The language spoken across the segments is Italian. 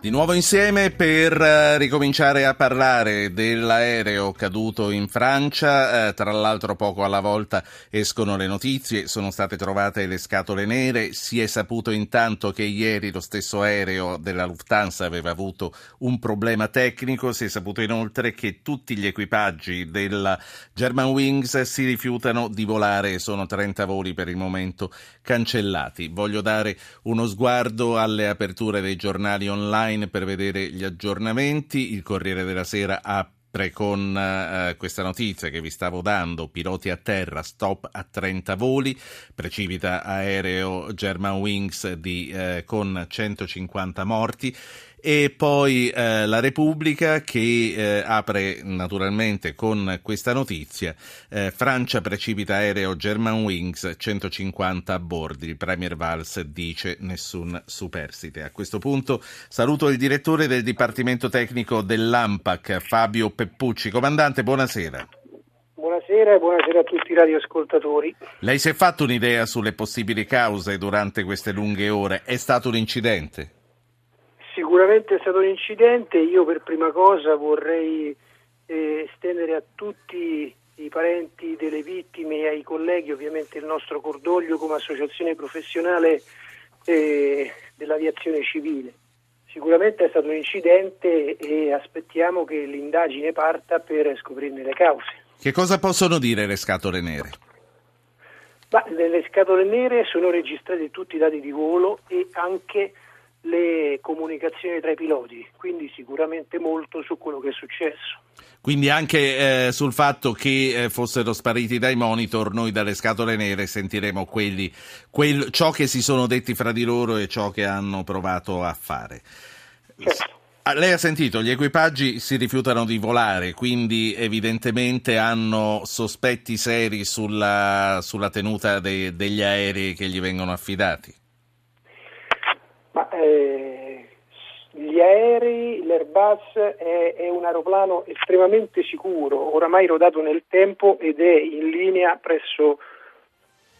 Di nuovo insieme per uh, ricominciare a parlare dell'aereo caduto in Francia, uh, tra l'altro poco alla volta escono le notizie, sono state trovate le scatole nere, si è saputo intanto che ieri lo stesso aereo della Lufthansa aveva avuto un problema tecnico, si è saputo inoltre che tutti gli equipaggi della Germanwings si rifiutano di volare sono 30 voli per il momento cancellati. Voglio dare uno sguardo alle aperture dei giornali online online per vedere gli aggiornamenti. Il Corriere della Sera apre con uh, questa notizia che vi stavo dando, piloti a terra, stop a 30 voli, precipita aereo Germanwings di, uh, con 150 morti e poi eh, la Repubblica che eh, apre naturalmente con questa notizia eh, Francia precipita aereo Germanwings 150 a bordi il Premier Valls dice nessun superstite a questo punto saluto il direttore del Dipartimento Tecnico dell'AMPAC Fabio Peppucci comandante buonasera Buonasera e buonasera a tutti i radioascoltatori. Lei si è fatto un'idea sulle possibili cause durante queste lunghe ore? È stato un incidente? Sicuramente è stato un incidente, io per prima cosa vorrei eh, estendere a tutti i parenti delle vittime e ai colleghi ovviamente il nostro cordoglio come associazione professionale eh, dell'aviazione civile. Sicuramente è stato un incidente e aspettiamo che l'indagine parta per scoprirne le cause. Che cosa possono dire le scatole nere? Ma nelle scatole nere sono registrati tutti i dati di volo e anche le comunicazioni tra i piloti, quindi sicuramente molto su quello che è successo. Quindi anche eh, sul fatto che eh, fossero spariti dai monitor, noi dalle scatole nere sentiremo quelli, quel, ciò che si sono detti fra di loro e ciò che hanno provato a fare. Certo. Ah, lei ha sentito, gli equipaggi si rifiutano di volare, quindi evidentemente hanno sospetti seri sulla, sulla tenuta de, degli aerei che gli vengono affidati. Ma, eh, gli aerei, l'Airbus è, è, un aeroplano estremamente sicuro, oramai rodato nel tempo ed è in linea presso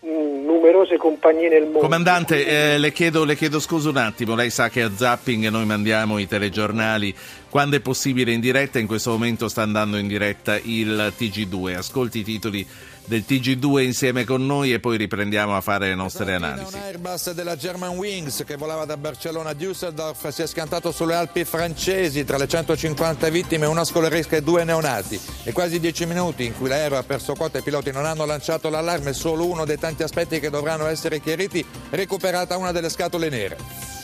mm, numerose compagnie nel mondo. Comandante, eh, le, chiedo, le chiedo scusa un attimo, lei sa che a Zapping noi mandiamo i telegiornali quando è possibile in diretta, in questo momento sta andando in diretta il TG2, ascolti i titoli del TG2 insieme con noi e poi riprendiamo a fare le nostre analisi. Un Airbus della Germanwings che volava da Barcellona a Düsseldorf si è scantato sulle Alpi francesi tra le 150 vittime, una scolaresca e due neonati. E quasi dieci minuti in cui l'aereo ha perso quota e i piloti non hanno lanciato l'allarme, solo uno dei tanti aspetti che dovranno essere chiariti, recuperata una delle scatole nere.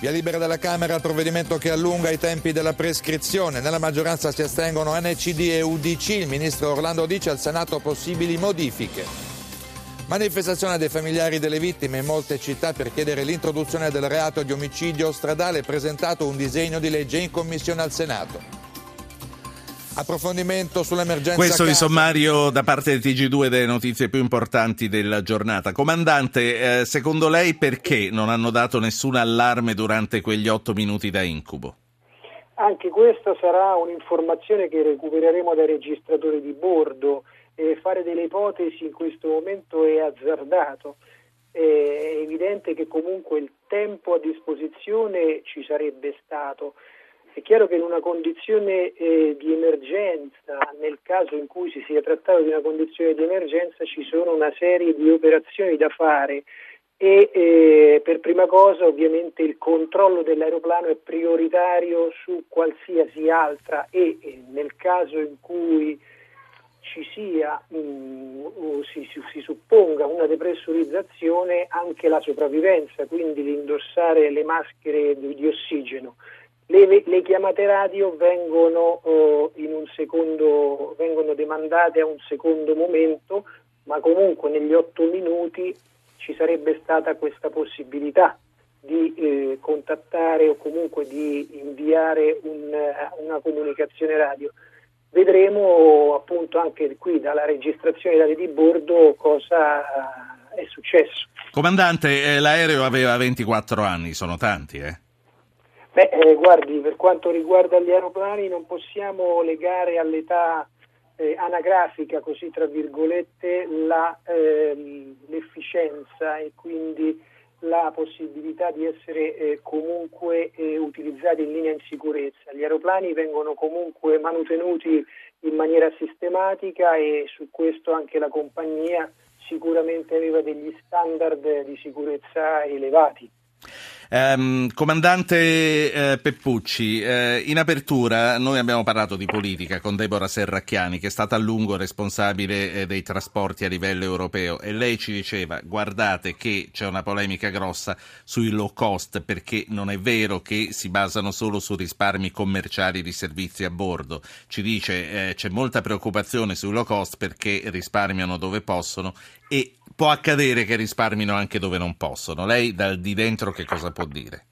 Via libera dalla Camera il provvedimento che allunga i tempi della prescrizione. Nella maggioranza si astengono NCD e UDC. Il ministro Orlando dice al Senato possibili modifiche. Manifestazione dei familiari delle vittime in molte città per chiedere l'introduzione del reato di omicidio stradale. Presentato un disegno di legge in commissione al Senato. Approfondimento sull'emergenza. Questo è il sommario da parte del TG2 delle notizie più importanti della giornata. Comandante, eh, secondo lei perché non hanno dato nessun allarme durante quegli otto minuti da incubo? Anche questa sarà un'informazione che recupereremo dai registratori di bordo. E fare delle ipotesi in questo momento è azzardato. È evidente che comunque il tempo a disposizione ci sarebbe stato. È chiaro che in una condizione eh, di emergenza, nel caso in cui si sia trattato di una condizione di emergenza, ci sono una serie di operazioni da fare e eh, per prima cosa ovviamente il controllo dell'aeroplano è prioritario su qualsiasi altra e eh, nel caso in cui ci sia mh, mm, o si, si, si, supponga una depressurizzazione anche la sopravvivenza, quindi l'indossare le maschere di, di ossigeno. Le, le chiamate radio vengono, oh, secondo, vengono demandate a un secondo momento, ma comunque negli otto minuti ci sarebbe stata questa possibilità di eh, contattare o comunque di inviare un, una comunicazione radio. Vedremo appunto anche qui dalla registrazione dati di bordo cosa è successo. Comandante, eh, l'aereo aveva 24 anni, sono tanti, eh? Beh, eh, guardi, per quanto riguarda gli aeroplani non possiamo legare all'età eh, anagrafica, così tra virgolette, la, ehm, l'efficienza e quindi la possibilità di essere eh, comunque eh, utilizzati in linea in sicurezza. Gli aeroplani vengono comunque manutenuti in maniera sistematica e su questo anche la compagnia sicuramente aveva degli standard di sicurezza elevati. Um, comandante eh, Peppucci, eh, in apertura noi abbiamo parlato di politica con Deborah Serracchiani, che è stata a lungo responsabile eh, dei trasporti a livello europeo e lei ci diceva guardate che c'è una polemica grossa sui low cost perché non è vero che si basano solo su risparmi commerciali di servizi a bordo. Ci dice eh, c'è molta preoccupazione sui low cost perché risparmiano dove possono e può accadere che risparmino anche dove non possono. Lei dal di dentro che cosa può dire?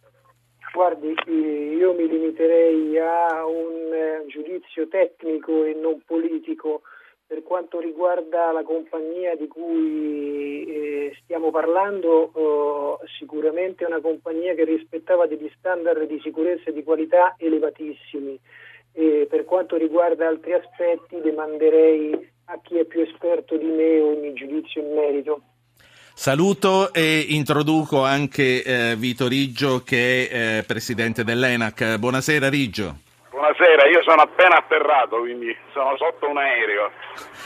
Guardi, io mi limiterei a un eh, giudizio tecnico e non politico per quanto riguarda la compagnia di cui eh, stiamo parlando, oh, sicuramente è una compagnia che rispettava degli standard di sicurezza e di qualità elevatissimi. E per quanto riguarda altri aspetti, demanderei a chi è più esperto di me ogni giudizio in merito. Saluto e introduco anche eh, Vito Riggio che è eh, presidente dell'ENAC. Buonasera Riggio. Buonasera, io sono appena atterrato, quindi sono sotto un aereo.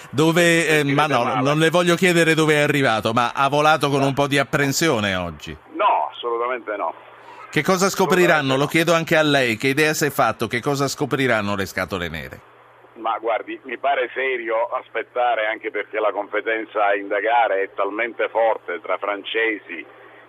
Dove, eh, ma no, male. non le voglio chiedere dove è arrivato, ma ha volato con un po' di apprensione oggi? No, assolutamente no. Che cosa scopriranno? Lo chiedo anche a lei, che idea si è fatto? Che cosa scopriranno le scatole nere? Ma guardi, mi pare serio aspettare anche perché la competenza a indagare è talmente forte tra francesi,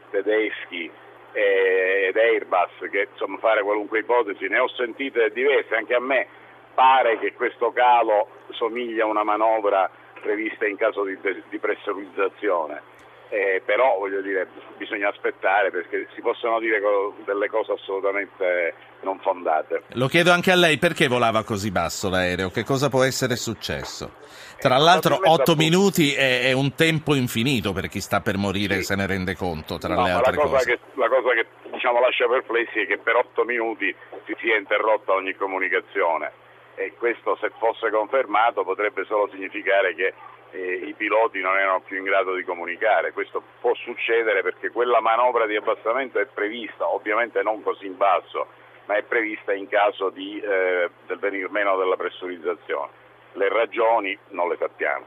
tedeschi ed Airbus che insomma fare qualunque ipotesi, ne ho sentite diverse, anche a me pare che questo calo somiglia a una manovra prevista in caso di, di pressurizzazione. Eh, però voglio dire bisogna aspettare perché si possono dire delle cose assolutamente non fondate. Lo chiedo anche a lei perché volava così basso l'aereo, che cosa può essere successo? Tra l'altro 8 minuti è, è, un tempo infinito per chi sta per morire sì. se ne rende conto, tra no, le altre la cosa cose. Che, la cosa che diciamo, lascia perplessi è che per 8 minuti si sia interrotta ogni comunicazione e questo se fosse confermato potrebbe solo significare che eh, i piloti non erano più in grado di comunicare. Questo può succedere perché quella manovra di abbassamento è prevista, ovviamente non così in basso, ma è prevista in caso di, eh, del venir meno della pressurizzazione. Le ragioni non le sappiamo.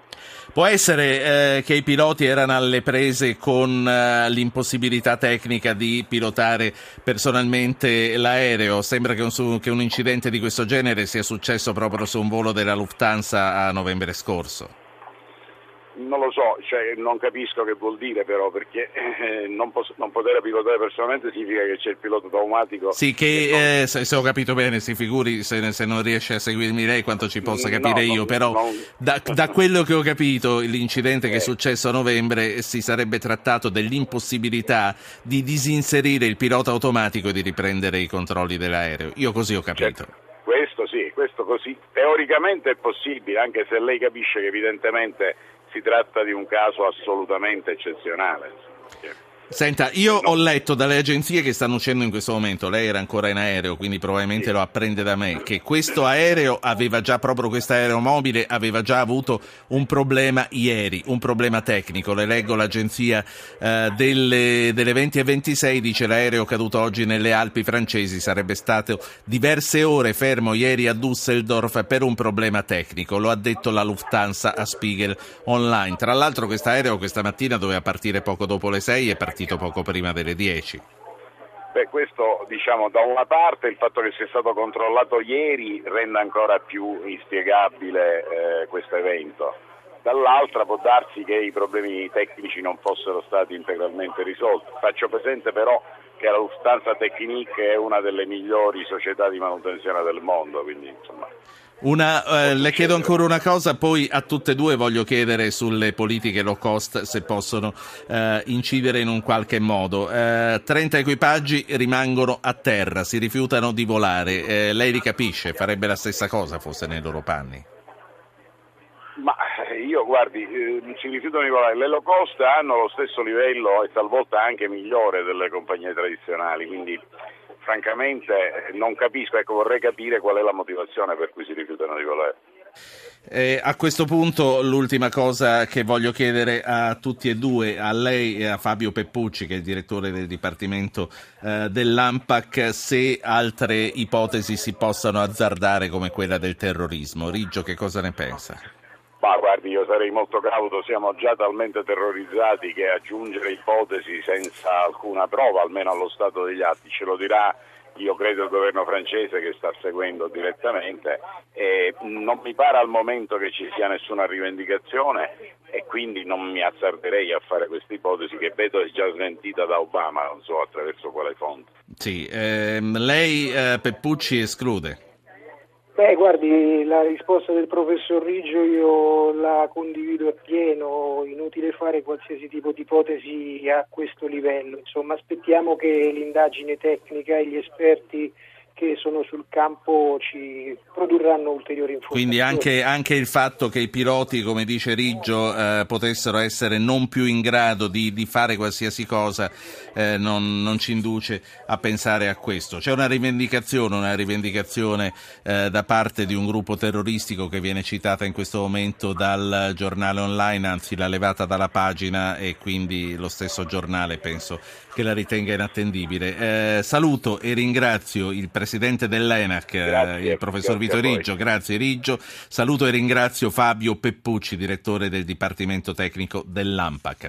Può essere eh, che i piloti erano alle prese con eh, l'impossibilità tecnica di pilotare personalmente l'aereo. Sembra che un, che un incidente di questo genere sia successo proprio su un volo della Lufthansa a novembre scorso. Non lo so, cioè, non capisco che vuol dire però, perché eh, non, pos- non, poter pilotare personalmente significa che c'è il pilota automatico. Sì, che, che eh, se, se, ho capito bene, si figuri se, se, non riesce a seguirmi lei quanto ci possa capire no, io, non, però non... Da, da, quello che ho capito, l'incidente eh. che è successo a novembre si sarebbe trattato dell'impossibilità di disinserire il pilota automatico e di riprendere i controlli dell'aereo. Io così ho capito. Certo. Questo sì, questo così teoricamente è possibile, anche se lei capisce che evidentemente si tratta di un caso assolutamente eccezionale. Senta, io ho letto dalle agenzie che stanno uscendo in questo momento, lei era ancora in aereo, quindi probabilmente lo apprende da me, che questo aereo aveva già, proprio questo aereo mobile, aveva già avuto un problema ieri, un problema tecnico. Le leggo l'agenzia eh, delle, delle 20 e 26, dice l'aereo caduto oggi nelle Alpi francesi, sarebbe stato diverse ore fermo ieri a Düsseldorf per un problema tecnico, lo ha detto la Lufthansa a Spiegel Online. Tra l'altro questo aereo questa mattina doveva partire poco dopo le 6 e partire partito poco prima delle 10. Beh, questo diciamo da una parte il fatto che sia stato controllato ieri rende ancora più inspiegabile eh, questo evento. Dall'altra può darsi che i problemi tecnici non fossero stati integralmente risolti. Faccio presente però che la Lufthansa Technique è una delle migliori società di manutenzione del mondo, quindi insomma una, eh, le chiedo ancora una cosa, poi a tutte e due voglio chiedere sulle politiche low cost se possono eh, incidere in un qualche modo. Eh, 30 equipaggi rimangono a terra, si rifiutano di volare. Eh, lei li capisce, farebbe la stessa cosa fosse nei loro panni? Ma io guardi, eh, si rifiutano di volare. Le low cost hanno lo stesso livello e talvolta anche migliore delle compagnie tradizionali, quindi francamente non capisco, ecco, vorrei capire qual è la motivazione per cui si rifiutano di volare. Eh, a questo punto l'ultima cosa che voglio chiedere a tutti e due, a lei e a Fabio Peppucci, che è il direttore del Dipartimento eh, dell'AMPAC, se altre ipotesi si possano azzardare come quella del terrorismo. Riggio, che cosa ne pensa? Ma guardi, io sarei molto cauto, siamo già talmente terrorizzati che aggiungere ipotesi senza alcuna prova, almeno allo stato degli atti, ce lo dirà io credo il governo francese che sta seguendo direttamente e non mi pare al momento che ci sia nessuna rivendicazione e quindi non mi azzarderei a fare questa ipotesi che vedo è già smentita da Obama, non so attraverso quale fonte. Sì, ehm, lei eh, Peppucci esclude. Beh, guardi, la risposta del professor Riggio io la condivido appieno, inutile fare qualsiasi tipo di ipotesi a questo livello. Insomma, aspettiamo che l'indagine tecnica e gli esperti che sono sul campo ci produrranno ulteriori informazioni. Quindi anche, anche il fatto che i piloti, come dice Riggio, eh, potessero essere non più in grado di, di fare qualsiasi cosa eh, non, non, ci induce a pensare a questo. C'è una rivendicazione, una rivendicazione eh, da parte di un gruppo terroristico che viene citata in questo momento dal giornale online, anzi l'ha levata dalla pagina e quindi lo stesso giornale penso che la ritenga inattendibile. Eh, saluto e ringrazio il Presidente dell'ENAC, eh, grazie, il professor Vito Riggio. Grazie Riggio. Saluto e ringrazio Fabio Peppucci, direttore del Dipartimento Tecnico dell'AMPAC.